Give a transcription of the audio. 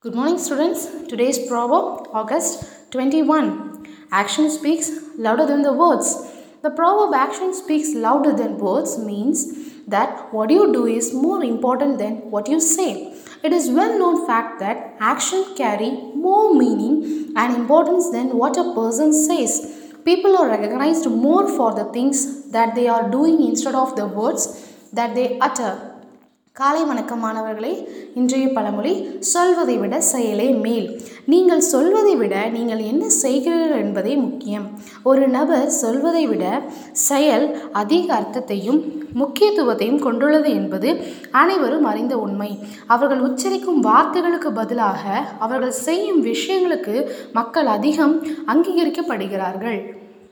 Good morning, students. Today's proverb, August 21. Action speaks louder than the words. The proverb action speaks louder than words means that what you do is more important than what you say. It is well known fact that action carry more meaning and importance than what a person says. People are recognized more for the things that they are doing instead of the words that they utter. காலை வணக்கம் மாணவர்களே. இன்றைய பழமொழி சொல்வதை விட செயலே மேல். நீங்கள் சொல்வதை விட நீங்கள் என்ன செய்கிறீர்கள் என்பதே முக்கியம். ஒரு நபர் சொல்வதை விட செயல் அதிக அர்த்தத்தையும் முக்கியத்துவத்தையும் கொண்டுள்ளது என்பது அனைவரும் அறிந்த உண்மை. அவர்கள் உச்சரிக்கும் வார்த்தைகளுக்கு பதிலாக அவர்கள் செய்யும் விஷயங்களுக்கு மக்கள் அதிகம் அங்கீகரிக்கப்படுகிறார்கள்.